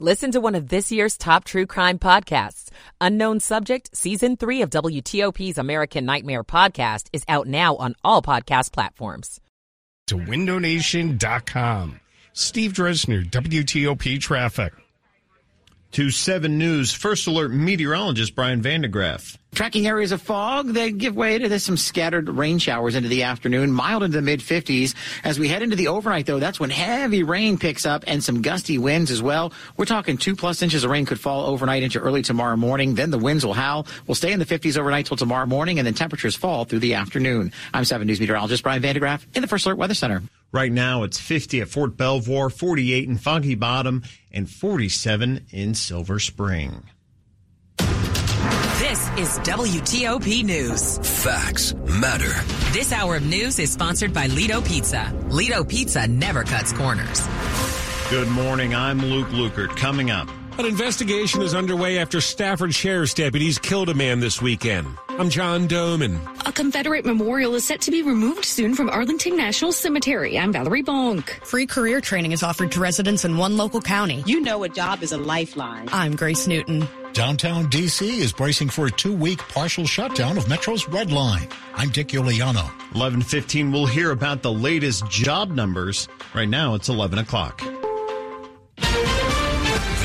Listen to one of this year's top true crime podcasts. Unknown Subject, Season 3 of WTOP's American Nightmare podcast is out now on all podcast platforms. To windownation.com. Steve Dresner, WTOP Traffic. To 7 News, First Alert meteorologist Brian van de Graaff. Tracking areas of fog, they give way to some scattered rain showers into the afternoon, mild into the mid 50s. As we head into the overnight, though, that's when heavy rain picks up and some gusty winds as well. We're talking two plus inches of rain could fall overnight into early tomorrow morning. Then the winds will howl. We'll stay in the 50s overnight till tomorrow morning, and then temperatures fall through the afternoon. I'm 7 News meteorologist Brian van de Graaff in the First Alert Weather Center. Right now, it's 50 at Fort Belvoir, 48 in Foggy Bottom, and 47 in Silver Spring. This is WTOP News. Facts matter. This hour of news is sponsored by Lido Pizza. Lido Pizza never cuts corners. Good morning. I'm Luke Lukert. Coming up. An investigation is underway after Stafford Sheriff's deputies killed a man this weekend. I'm John Domen. A Confederate memorial is set to be removed soon from Arlington National Cemetery. I'm Valerie Bonk. Free career training is offered to residents in one local county. You know a job is a lifeline. I'm Grace Newton. Downtown D.C. is bracing for a two-week partial shutdown of Metro's Red Line. I'm Dick Uliano. 11:15. We'll hear about the latest job numbers. Right now, it's 11 o'clock.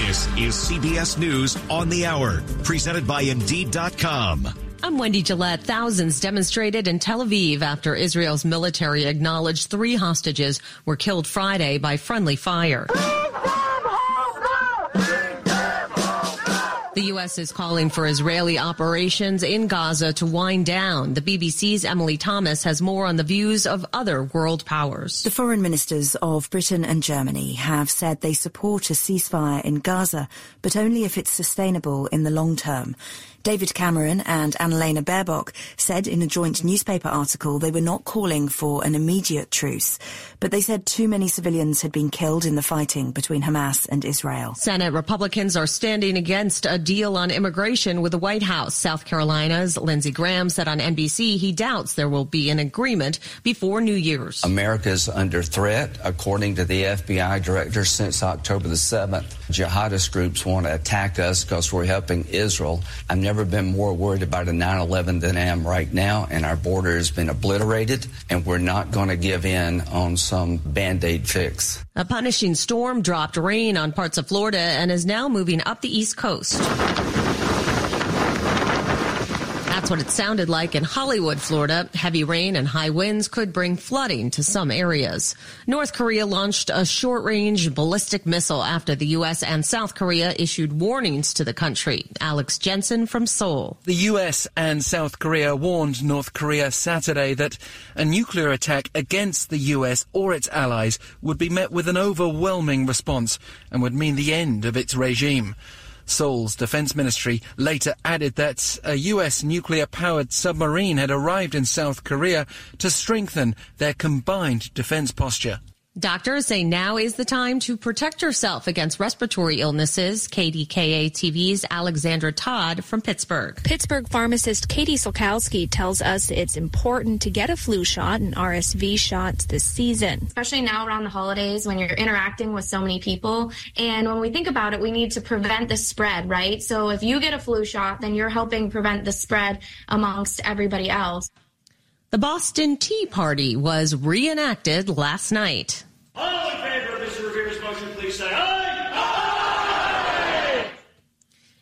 This is CBS News on the Hour, presented by Indeed.com. I'm Wendy Gillette. Thousands demonstrated in Tel Aviv after Israel's military acknowledged three hostages were killed Friday by friendly fire. U.S. is calling for Israeli operations in Gaza to wind down. The BBC's Emily Thomas has more on the views of other world powers. The foreign ministers of Britain and Germany have said they support a ceasefire in Gaza, but only if it's sustainable in the long term. David Cameron and Annalena Baerbock said in a joint newspaper article they were not calling for an immediate truce, but they said too many civilians had been killed in the fighting between Hamas and Israel. Senate Republicans are standing against a deal on immigration with the White House. South Carolina's Lindsey Graham said on NBC he doubts there will be an agreement before New Year's. America's under threat, according to the FBI director, since October the 7th. Jihadist groups want to attack us because we're helping Israel. I'm never been more worried about a 9 11 than I am right now, and our border has been obliterated, and we're not going to give in on some band aid fix. A punishing storm dropped rain on parts of Florida and is now moving up the East Coast. What it sounded like in Hollywood, Florida. Heavy rain and high winds could bring flooding to some areas. North Korea launched a short range ballistic missile after the U.S. and South Korea issued warnings to the country. Alex Jensen from Seoul. The U.S. and South Korea warned North Korea Saturday that a nuclear attack against the U.S. or its allies would be met with an overwhelming response and would mean the end of its regime. Seoul's defense ministry later added that a U.S. nuclear powered submarine had arrived in South Korea to strengthen their combined defense posture. Doctors say now is the time to protect yourself against respiratory illnesses. KDKA TV's Alexandra Todd from Pittsburgh. Pittsburgh pharmacist Katie Solkowski tells us it's important to get a flu shot and RSV shots this season. Especially now around the holidays when you're interacting with so many people. And when we think about it, we need to prevent the spread, right? So if you get a flu shot, then you're helping prevent the spread amongst everybody else. The Boston Tea Party was reenacted last night. All in favor of Mr. Rivera's motion, please say aye. aye.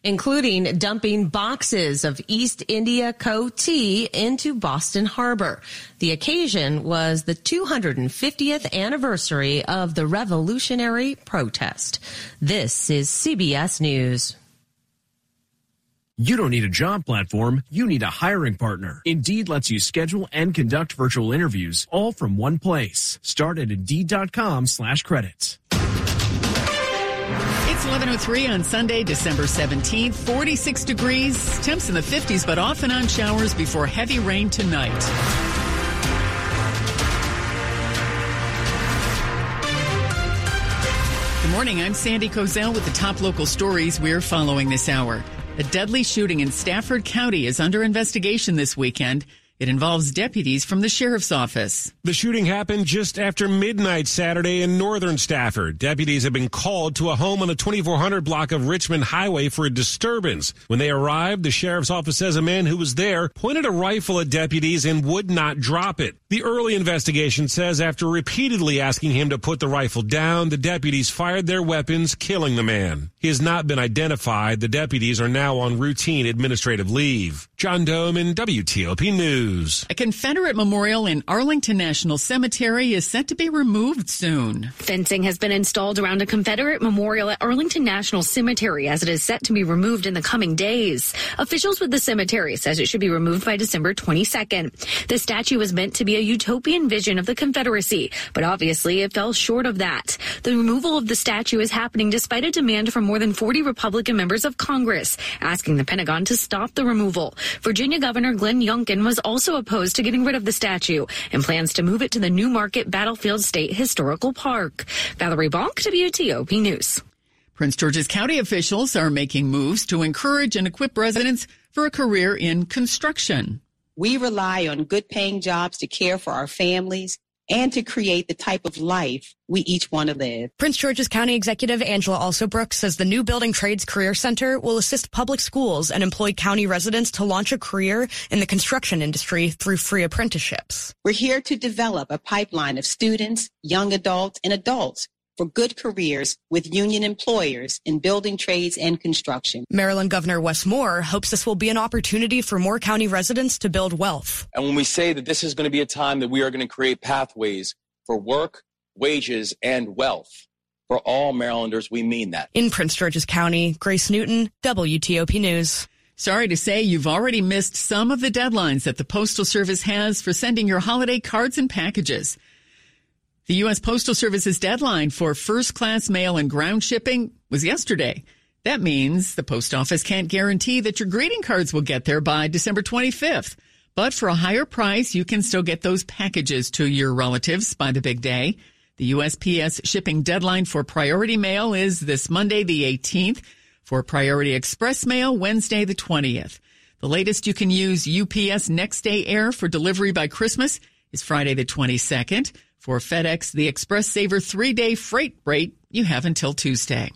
Including dumping boxes of East India Co. tea into Boston Harbor. The occasion was the 250th anniversary of the revolutionary protest. This is CBS News. You don't need a job platform, you need a hiring partner. Indeed lets you schedule and conduct virtual interviews all from one place. Start at Indeed.com slash credits. It's 11.03 on Sunday, December 17th, 46 degrees, temps in the 50s, but off and on showers before heavy rain tonight. Good morning, I'm Sandy Kozel with the top local stories we're following this hour. A deadly shooting in Stafford County is under investigation this weekend. It involves deputies from the sheriff's office. The shooting happened just after midnight Saturday in northern Stafford. Deputies have been called to a home on the 2400 block of Richmond Highway for a disturbance. When they arrived, the sheriff's office says a man who was there pointed a rifle at deputies and would not drop it. The early investigation says after repeatedly asking him to put the rifle down, the deputies fired their weapons, killing the man. He has not been identified. The deputies are now on routine administrative leave. John Domen WTOP News. A Confederate memorial in Arlington National Cemetery is set to be removed soon. Fencing has been installed around a Confederate memorial at Arlington National Cemetery as it is set to be removed in the coming days. Officials with the cemetery says it should be removed by December 22nd. The statue was meant to be a utopian vision of the Confederacy, but obviously it fell short of that. The removal of the statue is happening despite a demand from more than 40 Republican members of Congress asking the Pentagon to stop the removal. Virginia Governor Glenn Youngkin was also opposed to getting rid of the statue and plans to move it to the New Market Battlefield State Historical Park. Valerie Bonk, WTOP News. Prince George's County officials are making moves to encourage and equip residents for a career in construction. We rely on good paying jobs to care for our families and to create the type of life we each want to live. Prince George's County Executive Angela Alsobrooks says the new Building Trades Career Center will assist public schools and employ county residents to launch a career in the construction industry through free apprenticeships. We're here to develop a pipeline of students, young adults, and adults for good careers with union employers in building trades and construction. Maryland Governor Wes Moore hopes this will be an opportunity for more county residents to build wealth. And when we say that this is going to be a time that we are going to create pathways for work, wages, and wealth for all Marylanders, we mean that. In Prince George's County, Grace Newton, WTOP News. Sorry to say you've already missed some of the deadlines that the Postal Service has for sending your holiday cards and packages. The U.S. Postal Service's deadline for first class mail and ground shipping was yesterday. That means the post office can't guarantee that your greeting cards will get there by December 25th. But for a higher price, you can still get those packages to your relatives by the big day. The USPS shipping deadline for priority mail is this Monday, the 18th. For priority express mail, Wednesday, the 20th. The latest you can use UPS next day air for delivery by Christmas is Friday, the 22nd. For FedEx, the Express Saver three day freight rate you have until Tuesday.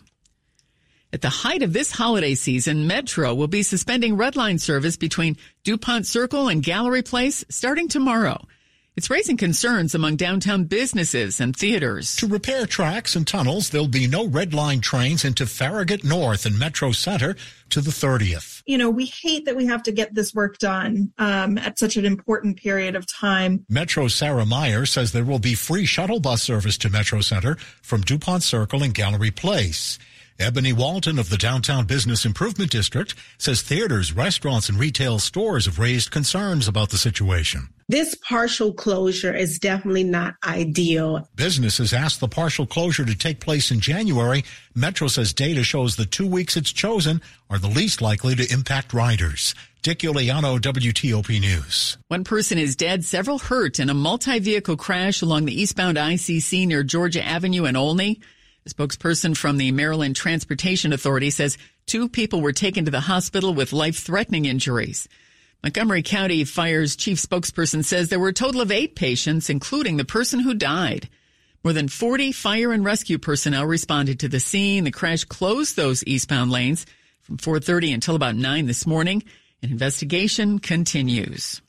At the height of this holiday season, Metro will be suspending Redline service between DuPont Circle and Gallery Place starting tomorrow. It's raising concerns among downtown businesses and theaters. To repair tracks and tunnels, there'll be no red line trains into Farragut North and Metro Center to the 30th. You know, we hate that we have to get this work done um, at such an important period of time. Metro Sarah Meyer says there will be free shuttle bus service to Metro Center from DuPont Circle and Gallery Place. Ebony Walton of the Downtown Business Improvement District says theaters, restaurants, and retail stores have raised concerns about the situation. This partial closure is definitely not ideal. Businesses asked the partial closure to take place in January. Metro says data shows the two weeks it's chosen are the least likely to impact riders. Dick Uliano, WTOP News. One person is dead, several hurt in a multi-vehicle crash along the eastbound ICC near Georgia Avenue in Olney. A spokesperson from the Maryland Transportation Authority says two people were taken to the hospital with life-threatening injuries. Montgomery County Fire's chief spokesperson says there were a total of eight patients, including the person who died. More than 40 fire and rescue personnel responded to the scene. The crash closed those eastbound lanes from 4:30 until about 9 this morning. An investigation continues.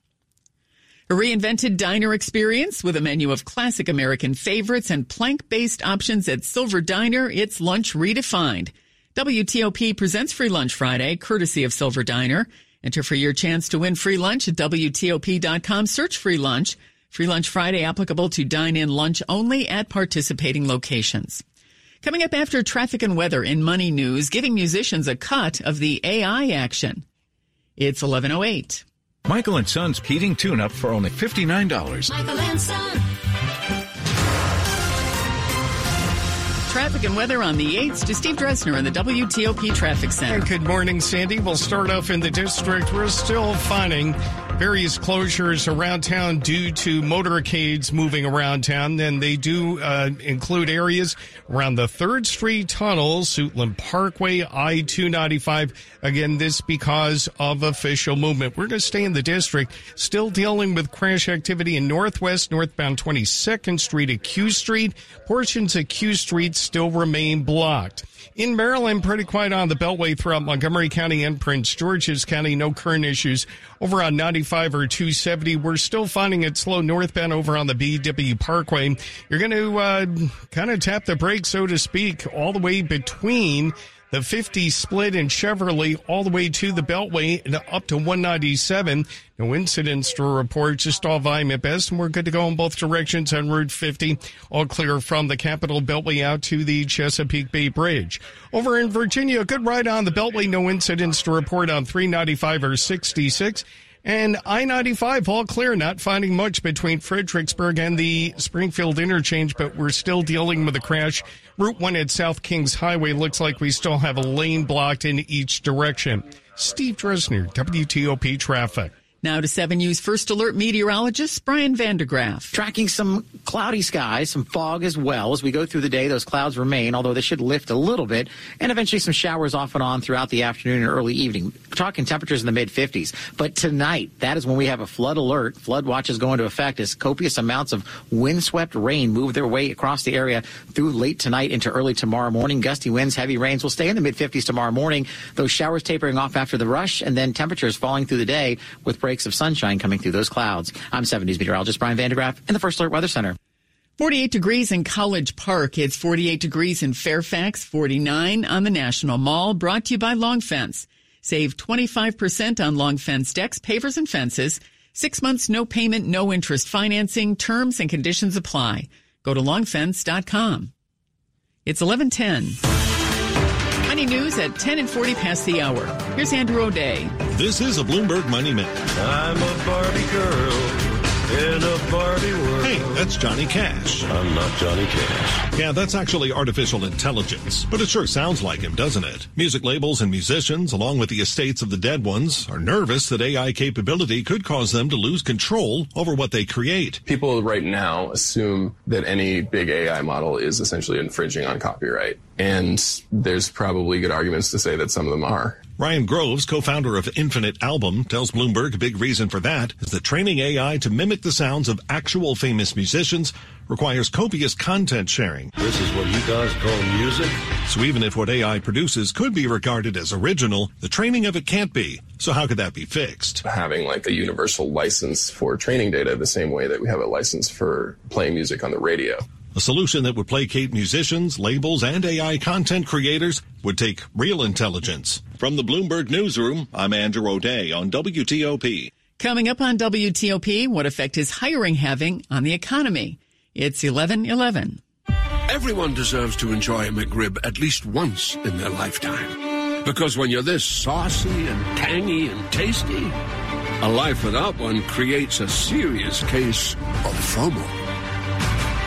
A reinvented diner experience with a menu of classic American favorites and plank-based options at Silver Diner. It's lunch redefined. WTOP presents Free Lunch Friday, courtesy of Silver Diner. Enter for your chance to win free lunch at WTOP.com. Search free lunch. Free Lunch Friday applicable to dine in lunch only at participating locations. Coming up after traffic and weather in Money News, giving musicians a cut of the AI action. It's 1108. Michael and Son's heating tune up for only $59. Michael and Son. Traffic and weather on the 8th to Steve Dresner in the WTOP Traffic Center. Good morning, Sandy. We'll start off in the district. We're still finding various closures around town due to motorcades moving around town. And they do uh, include areas around the 3rd Street Tunnel, Suitland Parkway, I 295. Again, this because of official movement. We're going to stay in the district, still dealing with crash activity in Northwest, northbound 22nd Street at Q Street. Portions of Q Street still remain blocked. In Maryland, pretty quiet on the Beltway throughout Montgomery County and Prince George's County. No current issues over on 95 or 270. We're still finding it slow northbound over on the BW Parkway. You're going to uh, kind of tap the brakes, so to speak, all the way between the 50 split in Cheverly all the way to the Beltway and up to 197. No incidents to report, just all volume at best, and we're good to go in both directions on Route 50. All clear from the Capitol Beltway out to the Chesapeake Bay Bridge. Over in Virginia, good ride on the Beltway, no incidents to report on 395 or 66. And I 95 all clear, not finding much between Fredericksburg and the Springfield interchange, but we're still dealing with a crash. Route 1 at South Kings Highway looks like we still have a lane blocked in each direction. Steve Dresner, WTOP Traffic. Now to 7 News First Alert meteorologist Brian van de Graaff. Tracking some cloudy skies, some fog as well. As we go through the day, those clouds remain, although they should lift a little bit, and eventually some showers off and on throughout the afternoon and early evening. We're talking temperatures in the mid 50s. But tonight, that is when we have a flood alert. Flood watches go into effect as copious amounts of windswept rain move their way across the area through late tonight into early tomorrow morning. Gusty winds, heavy rains will stay in the mid 50s tomorrow morning. Those showers tapering off after the rush, and then temperatures falling through the day with breaks of sunshine coming through those clouds. I'm 7 News meteorologist Brian van de Graaff in the First Alert Weather Center. 48 degrees in College Park. It's 48 degrees in Fairfax, 49 on the National Mall, brought to you by Long Fence. Save 25% on Long Fence decks, pavers, and fences. Six months, no payment, no interest financing. Terms and conditions apply. Go to longfence.com. It's 1110. Money news at 10 and 40 past the hour. Here's Andrew O'Day. This is a Bloomberg Money Minute. I'm a Barbie girl in a Barbie world. Hey, that's Johnny Cash. I'm not Johnny Cash. Yeah, that's actually artificial intelligence, but it sure sounds like him, doesn't it? Music labels and musicians, along with the estates of the dead ones, are nervous that AI capability could cause them to lose control over what they create. People right now assume that any big AI model is essentially infringing on copyright. And there's probably good arguments to say that some of them are. Ryan Groves, co-founder of Infinite Album, tells Bloomberg a big reason for that is that training AI to mimic the sounds of actual famous musicians requires copious content sharing. This is what you guys call music? So even if what AI produces could be regarded as original, the training of it can't be. So how could that be fixed? Having like a universal license for training data the same way that we have a license for playing music on the radio. A solution that would placate musicians, labels, and AI content creators would take real intelligence. From the Bloomberg Newsroom, I'm Andrew O'Day on WTOP. Coming up on WTOP, what effect is hiring having on the economy? It's 1111. Everyone deserves to enjoy a McRib at least once in their lifetime. Because when you're this saucy and tangy and tasty, a life without one creates a serious case of FOMO.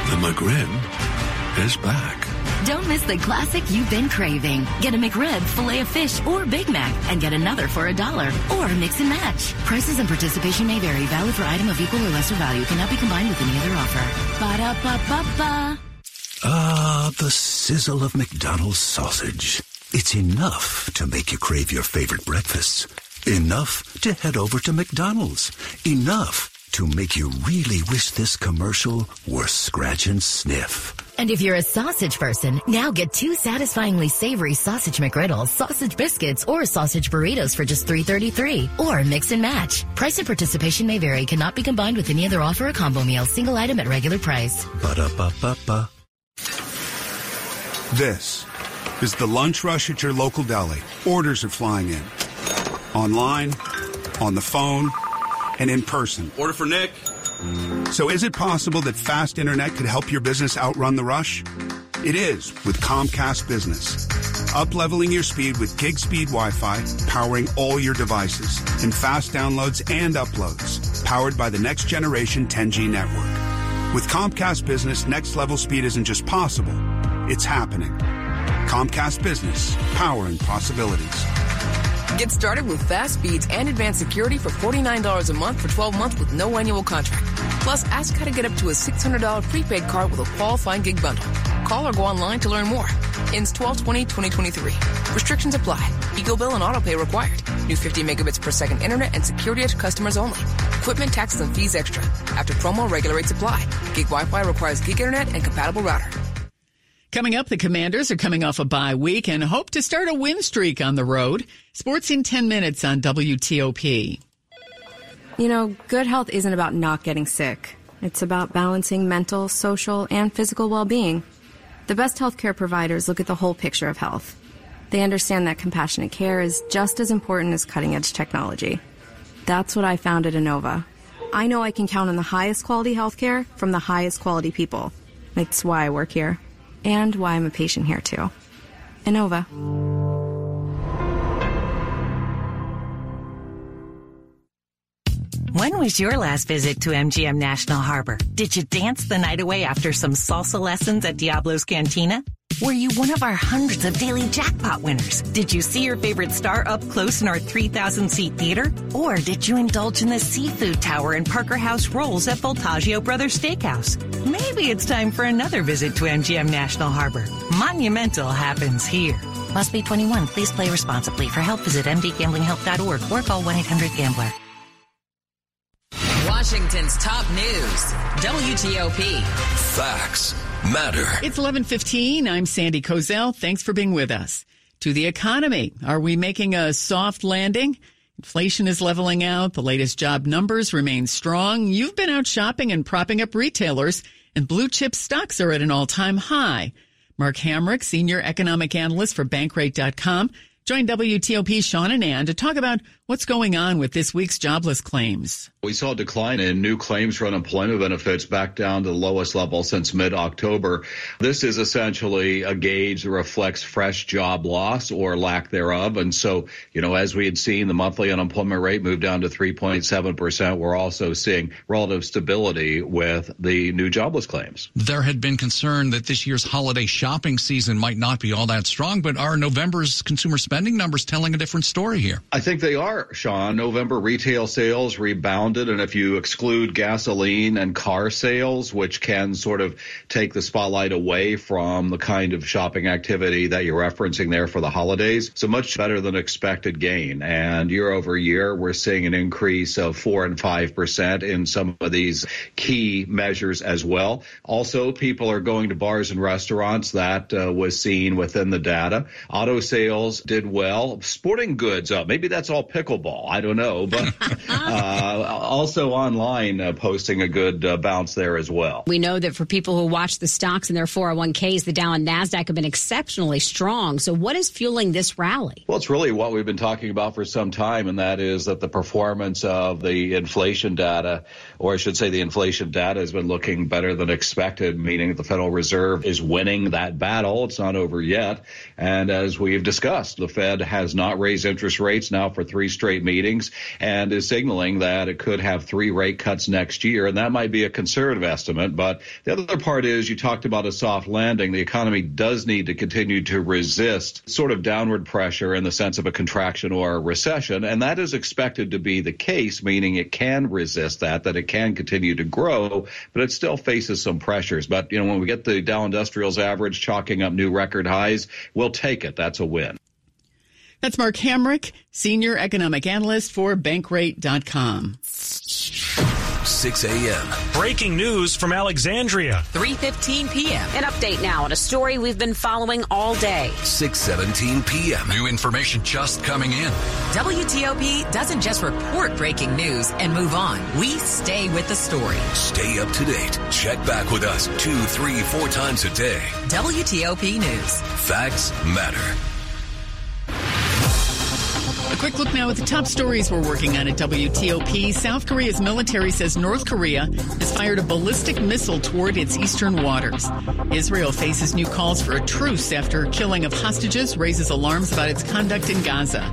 The McRib is back. Don't miss the classic you've been craving. Get a McRib, filet of fish, or Big Mac, and get another for a dollar. Or mix and match. Prices and participation may vary. Valid for item of equal or lesser value. Cannot be combined with any other offer. Ba da ba ba ba. Ah, the sizzle of McDonald's sausage. It's enough to make you crave your favorite breakfasts. Enough to head over to McDonald's. Enough to make you really wish this commercial were scratch and sniff. And if you're a sausage person, now get two satisfyingly savory sausage McGriddles, sausage biscuits, or sausage burritos for just $3.33. Or mix and match. Price and participation may vary. Cannot be combined with any other offer or combo meal. Single item at regular price. Ba-da-ba-ba-ba. This is the lunch rush at your local deli. Orders are flying in. Online, on the phone, and in person. Order for Nick. So is it possible that fast internet could help your business outrun the rush? It is with Comcast Business. Upleveling your speed with gig speed Wi-Fi, powering all your devices, and fast downloads and uploads, powered by the next generation 10G network. With Comcast Business, next level speed isn't just possible, it's happening. Comcast Business, powering possibilities. Get started with fast speeds and advanced security for $49 a month for 12 months with no annual contract. Plus, ask how to get up to a $600 prepaid card with a qualifying gig bundle. Call or go online to learn more. Ends 12-20-2023. Restrictions apply. Eco bill and auto pay required. New 50 megabits per second internet and security edge customers only. Equipment taxes and fees extra. After promo, regular rates apply. Gig Wi-Fi requires gig internet and compatible router. Coming up, the Commanders are coming off a bye week and hope to start a win streak on the road. Sports in 10 minutes on WTOP. You know, good health isn't about not getting sick. It's about balancing mental, social, and physical well-being. The best healthcare providers look at the whole picture of health. They understand that compassionate care is just as important as cutting-edge technology. That's what I found at Inova. I know I can count on the highest quality healthcare from the highest quality people. It's why I work here and why I'm a patient here too. Inova. When was your last visit to MGM National Harbor? Did you dance the night away after some salsa lessons at Diablo's Cantina? Were you one of our hundreds of daily jackpot winners? Did you see your favorite star up close in our 3,000 seat theater? Or did you indulge in the seafood tower and Parker House rolls at Voltaggio Brothers Steakhouse? Maybe it's time for another visit to MGM National Harbor. Monumental happens here. Must be 21. Please play responsibly. For help, visit mdgamblinghelp.org or call 1-800-GAMBLER. Washington's top news. WTOP. Facts matter. It's 11:15. I'm Sandy Kozel. Thanks for being with us. To the economy, are we making a soft landing? Inflation is leveling out. The latest job numbers remain strong. You've been out shopping and propping up retailers, and blue chip stocks are at an all-time high. Mark Hamrick, senior economic analyst for Bankrate.com, joined WTOP Sean and Ann to talk about what's going on with this week's jobless claims. We saw a decline in new claims for unemployment benefits back down to the lowest level since mid October. This is essentially a gauge that reflects fresh job loss or lack thereof. And so, you know, as we had seen, the monthly unemployment rate moved down to 3.7%. We're also seeing relative stability with the new jobless claims. There had been concern that this year's holiday shopping season might not be all that strong, but are November's consumer spending numbers telling a different story here? I think they are are, Sean. November retail sales rebounded, and if you exclude gasoline and car sales, which can sort of take the spotlight away from the kind of shopping activity that you're referencing there for the holidays, so much better than expected gain. And year over year, we're seeing an increase of four and five percent in some of these key measures as well. Also, people are going to bars and restaurants. That uh, was seen within the data. Auto sales did well. Sporting goods up. Maybe that's all pick pickleball. I don't know, but uh, also online uh, posting a good uh, bounce there as well. We know that for people who watch the stocks and their 401ks, the Dow and Nasdaq have been exceptionally strong. So, what is fueling this rally? Well, it's really what we've been talking about for some time, and that is that the performance of the inflation data, or I should say, the inflation data has been looking better than expected, meaning the Federal Reserve is winning that battle. It's not over yet, and as we've discussed, the Fed has not raised interest rates now for three straight meetings and is signaling that it could have three rate cuts next year. And that might be a conservative estimate. But the other part is you talked about a soft landing. The economy does need to continue to resist sort of downward pressure in the sense of a contraction or a recession. And that is expected to be the case, meaning it can resist that, that it can continue to grow, but it still faces some pressures. But, you know, when we get the Dow Industrials average chalking up new record highs, we'll take it. That's a win. That's Mark Hamrick, Senior Economic Analyst for Bankrate.com. 6 a.m. Breaking news from Alexandria. 3.15 p.m. An update now on a story we've been following all day. 6.17 p.m. New information just coming in. WTOP doesn't just report breaking news and move on. We stay with the story. Stay up to date. Check back with us two, three, four times a day. WTOP News. Facts matter. A quick look now at the top stories we're working on at WTOP. South Korea's military says North Korea has fired a ballistic missile toward its eastern waters. Israel faces new calls for a truce after killing of hostages raises alarms about its conduct in Gaza.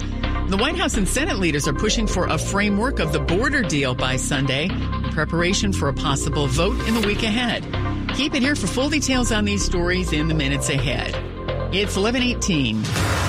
The White House and Senate leaders are pushing for a framework of the border deal by Sunday in preparation for a possible vote in the week ahead. Keep it here for full details on these stories in the minutes ahead. It's 1118.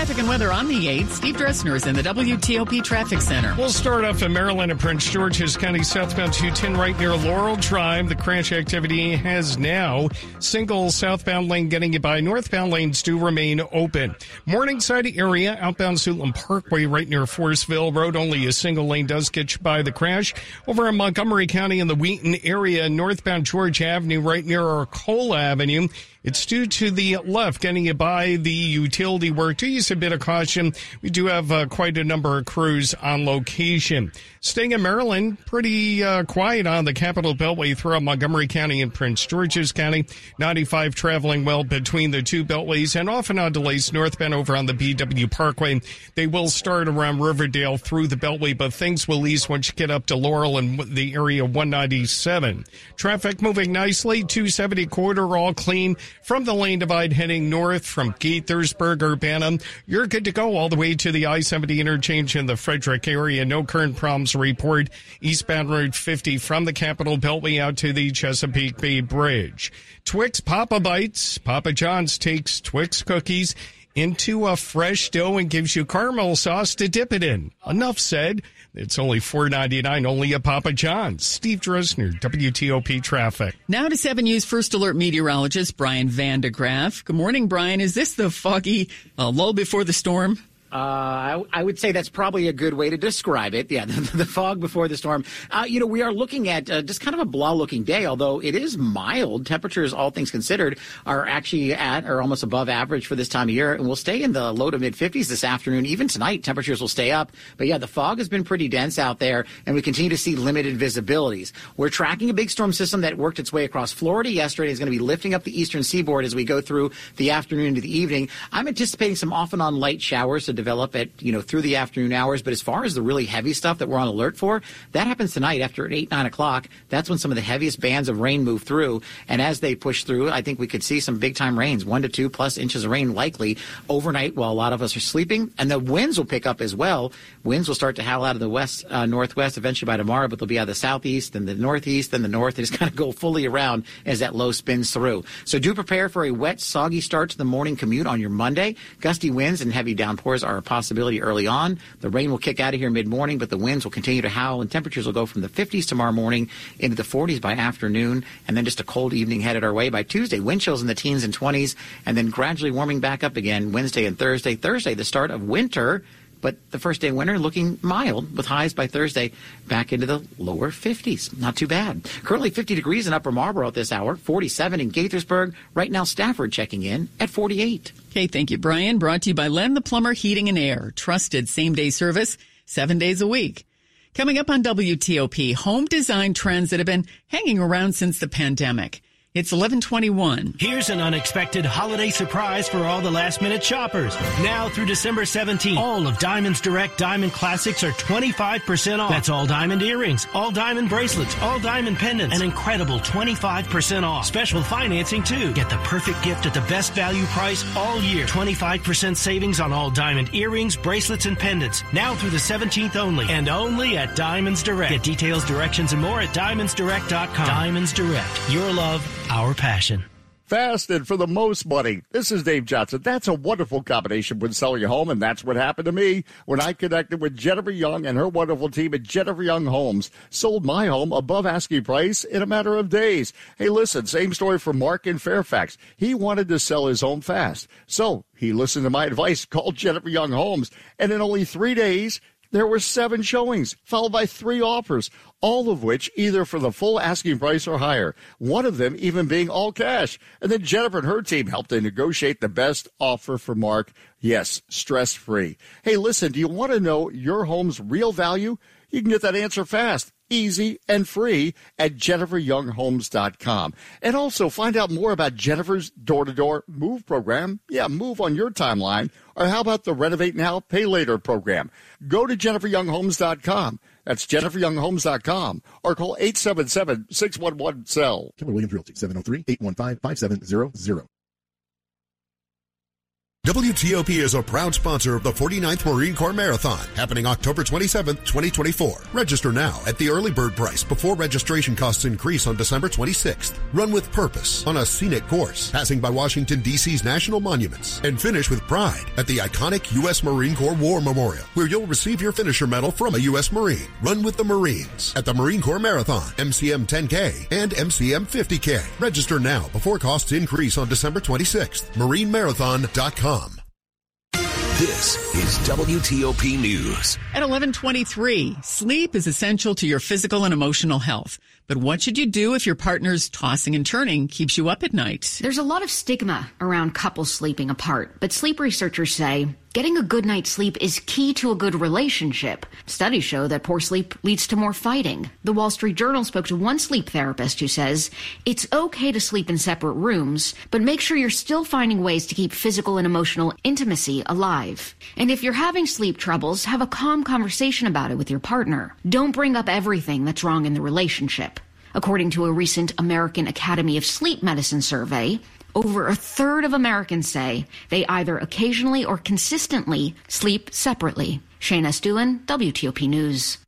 Traffic and weather on the 8th. Steve Dresner is in the WTOP Traffic Center. We'll start off in Maryland and Prince George's County, southbound 210, right near Laurel Drive. The crash activity has now single southbound lane getting you by. Northbound lanes do remain open. Morningside area, outbound Suitland Parkway, right near Forestville Road. Only a single lane does get you by the crash. Over in Montgomery County in the Wheaton area, northbound Georgia Avenue, right near Arcola Avenue. It's due to the left, getting you by the utility work. To use a bit of caution, we do have uh, quite a number of crews on location. Staying in Maryland, pretty uh, quiet on the Capitol Beltway throughout Montgomery County and Prince George's County. 95 traveling well between the two beltways and often on delays northbound over on the BW Parkway. They will start around Riverdale through the Beltway, but things will ease once you get up to Laurel and the area 197. Traffic moving nicely. 270 quarter all clean from the lane divide heading north from Gaithersburg, Urbana. You're good to go all the way to the I-70 interchange in the Frederick area. No current problems report. Eastbound Route 50 from the Capitol Beltway out to the Chesapeake Bay Bridge. Twix Papa Bites. Papa John's takes Twix cookies into a fresh dough and gives you caramel sauce to dip it in. Enough said. It's only four ninety nine, only at Papa John's. Steve Dresner, WTOP Traffic. Now to 7 News First Alert meteorologist Brian van de Graaff. Good morning, Brian. Is this the foggy uh, lull before the storm? Uh, I, I, would say that's probably a good way to describe it. Yeah, the, the fog before the storm. Uh, you know, we are looking at uh, just kind of a blah-looking day, although it is mild. Temperatures, all things considered, are actually at or almost above average for this time of year, and we'll stay in the low to mid 50s this afternoon. Even tonight, temperatures will stay up. But yeah, the fog has been pretty dense out there, and we continue to see limited visibilities. We're tracking a big storm system that worked its way across Florida yesterday. is going to be lifting up the eastern seaboard as we go through the afternoon into the evening. I'm anticipating some off and on light showers to develop at you know through the afternoon hours. But as far as the really heavy stuff that we're on alert for, that happens tonight after eight nine o'clock. That's when some of the heaviest bands of rain move through, and as they push through, I think we could see some big time rains, one to two plus inches of rain likely overnight while a lot of us are sleeping, and the winds will pick up as well. Winds will start to howl out of the west uh, northwest eventually by tomorrow, but they'll be out of the southeast and the northeast and the north. They just kind of go fully around as that low spins through. So do prepare for a wet, soggy start to the morning commute on your Monday. Gusty winds and heavy downpours are a possibility possibility early on. The rain will kick out of here mid morning, but the winds will continue to howl, and temperatures will go from the 50s tomorrow morning into the 40s by afternoon, and then just a cold evening headed our way by Tuesday. Wind chills in the teens and 20s, and then gradually warming back up again Wednesday and Thursday. Thursday, the start of winter but the first day of winter looking mild with highs by Thursday back into the lower 50s. Not too bad. Currently 50 degrees in Upper Marlboro at this hour, 47 in Gaithersburg. Right now, Stafford checking in at 48. Okay, thank you, Brian. Brought to you by Len the Plumber Heating and Air. Trusted same day service, seven days a week. Coming up on WTOP, home design trends that have been hanging around since the pandemic. It's 1121. Here's an unexpected holiday surprise for all the last minute shoppers. Now through December 17th, all of Diamonds Direct Diamond Classics are 25% off. That's all diamond earrings, all diamond bracelets, all diamond pendants, an incredible 25% off. Special financing too. Get the perfect gift at the best value price all year. 25% savings on all diamond earrings, bracelets, and pendants. Now through the 17th only and only at Diamonds Direct. Get details, directions, and more at diamondsdirect.com. Diamonds Direct. Your love our passion. Fast and for the most money. This is Dave Johnson. That's a wonderful combination when selling a home, and that's what happened to me when I connected with Jennifer Young and her wonderful team at Jennifer Young Homes. Sold my home above asking price in a matter of days. Hey, listen, same story for Mark in Fairfax. He wanted to sell his home fast. So he listened to my advice, called Jennifer Young Homes, and in only three days, there were seven showings, followed by three offers, all of which either for the full asking price or higher. One of them even being all cash. And then Jennifer and her team helped to negotiate the best offer for Mark. Yes, stress free. Hey, listen, do you want to know your home's real value? You can get that answer fast easy, and free at jenniferyounghomes.com. And also find out more about Jennifer's door to door move program. Yeah, move on your timeline. Or how about the renovate now, pay later program? Go to jenniferyounghomes.com. That's jenniferyounghomes.com or call 877 611 cell. Keller Williams Realty, 703 815 5700. WTOP is a proud sponsor of the 49th Marine Corps Marathon, happening October 27th, 2024. Register now at the early bird price before registration costs increase on December 26th. Run with purpose on a scenic course, passing by Washington, D.C.'s national monuments, and finish with pride at the iconic U.S. Marine Corps War Memorial, where you'll receive your finisher medal from a U.S. Marine. Run with the Marines at the Marine Corps Marathon, MCM 10K, and MCM 50K. Register now before costs increase on December 26th. MarineMarathon.com. This is WTOP News. At 1123, sleep is essential to your physical and emotional health. But what should you do if your partner's tossing and turning keeps you up at night? There's a lot of stigma around couples sleeping apart, but sleep researchers say getting a good night's sleep is key to a good relationship. Studies show that poor sleep leads to more fighting. The Wall Street Journal spoke to one sleep therapist who says it's okay to sleep in separate rooms, but make sure you're still finding ways to keep physical and emotional intimacy alive. And if you're having sleep troubles, have a calm conversation about it with your partner. Don't bring up everything that's wrong in the relationship. According to a recent American Academy of Sleep Medicine survey, over a third of Americans say they either occasionally or consistently sleep separately. Shayna Estulin, WTOP News.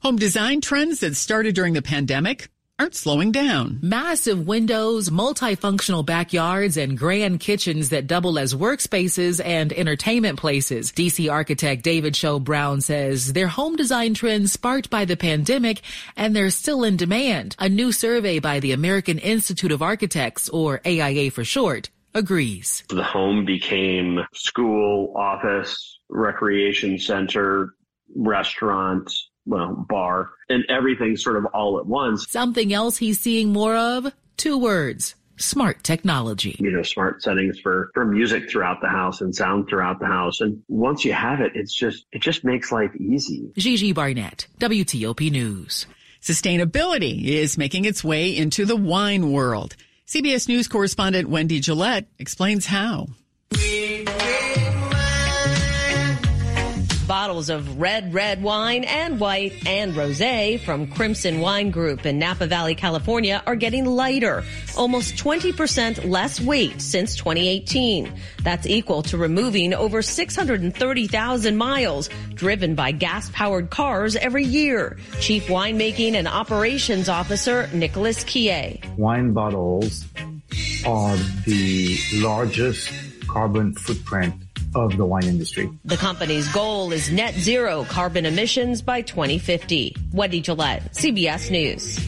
Home design trends that started during the pandemic aren't slowing down. Massive windows, multifunctional backyards, and grand kitchens that double as workspaces and entertainment places. DC architect David Show Brown says their home design trends sparked by the pandemic and they're still in demand. A new survey by the American Institute of Architects, or AIA for short, agrees. The home became school, office, recreation center, restaurant, well, bar, and everything sort of all at once. Something else he's seeing more of? Two words. Smart technology. You know, smart settings for, for music throughout the house and sound throughout the house. And once you have it, it's just, it just makes life easy. Gigi Barnett, WTOP News. Sustainability is making its way into the wine world. CBS News correspondent Wendy Gillette explains how. Bottles of red, red wine and white and rosé from Crimson Wine Group in Napa Valley, California are getting lighter, almost 20% less weight since 2018. That's equal to removing over 630,000 miles driven by gas-powered cars every year. Chief Winemaking and Operations Officer Nicholas Quillé. Wine bottles are the largest carbon footprint of the wine industry. The company's goal is net zero carbon emissions by 2050. Wendy Gillette, CBS News.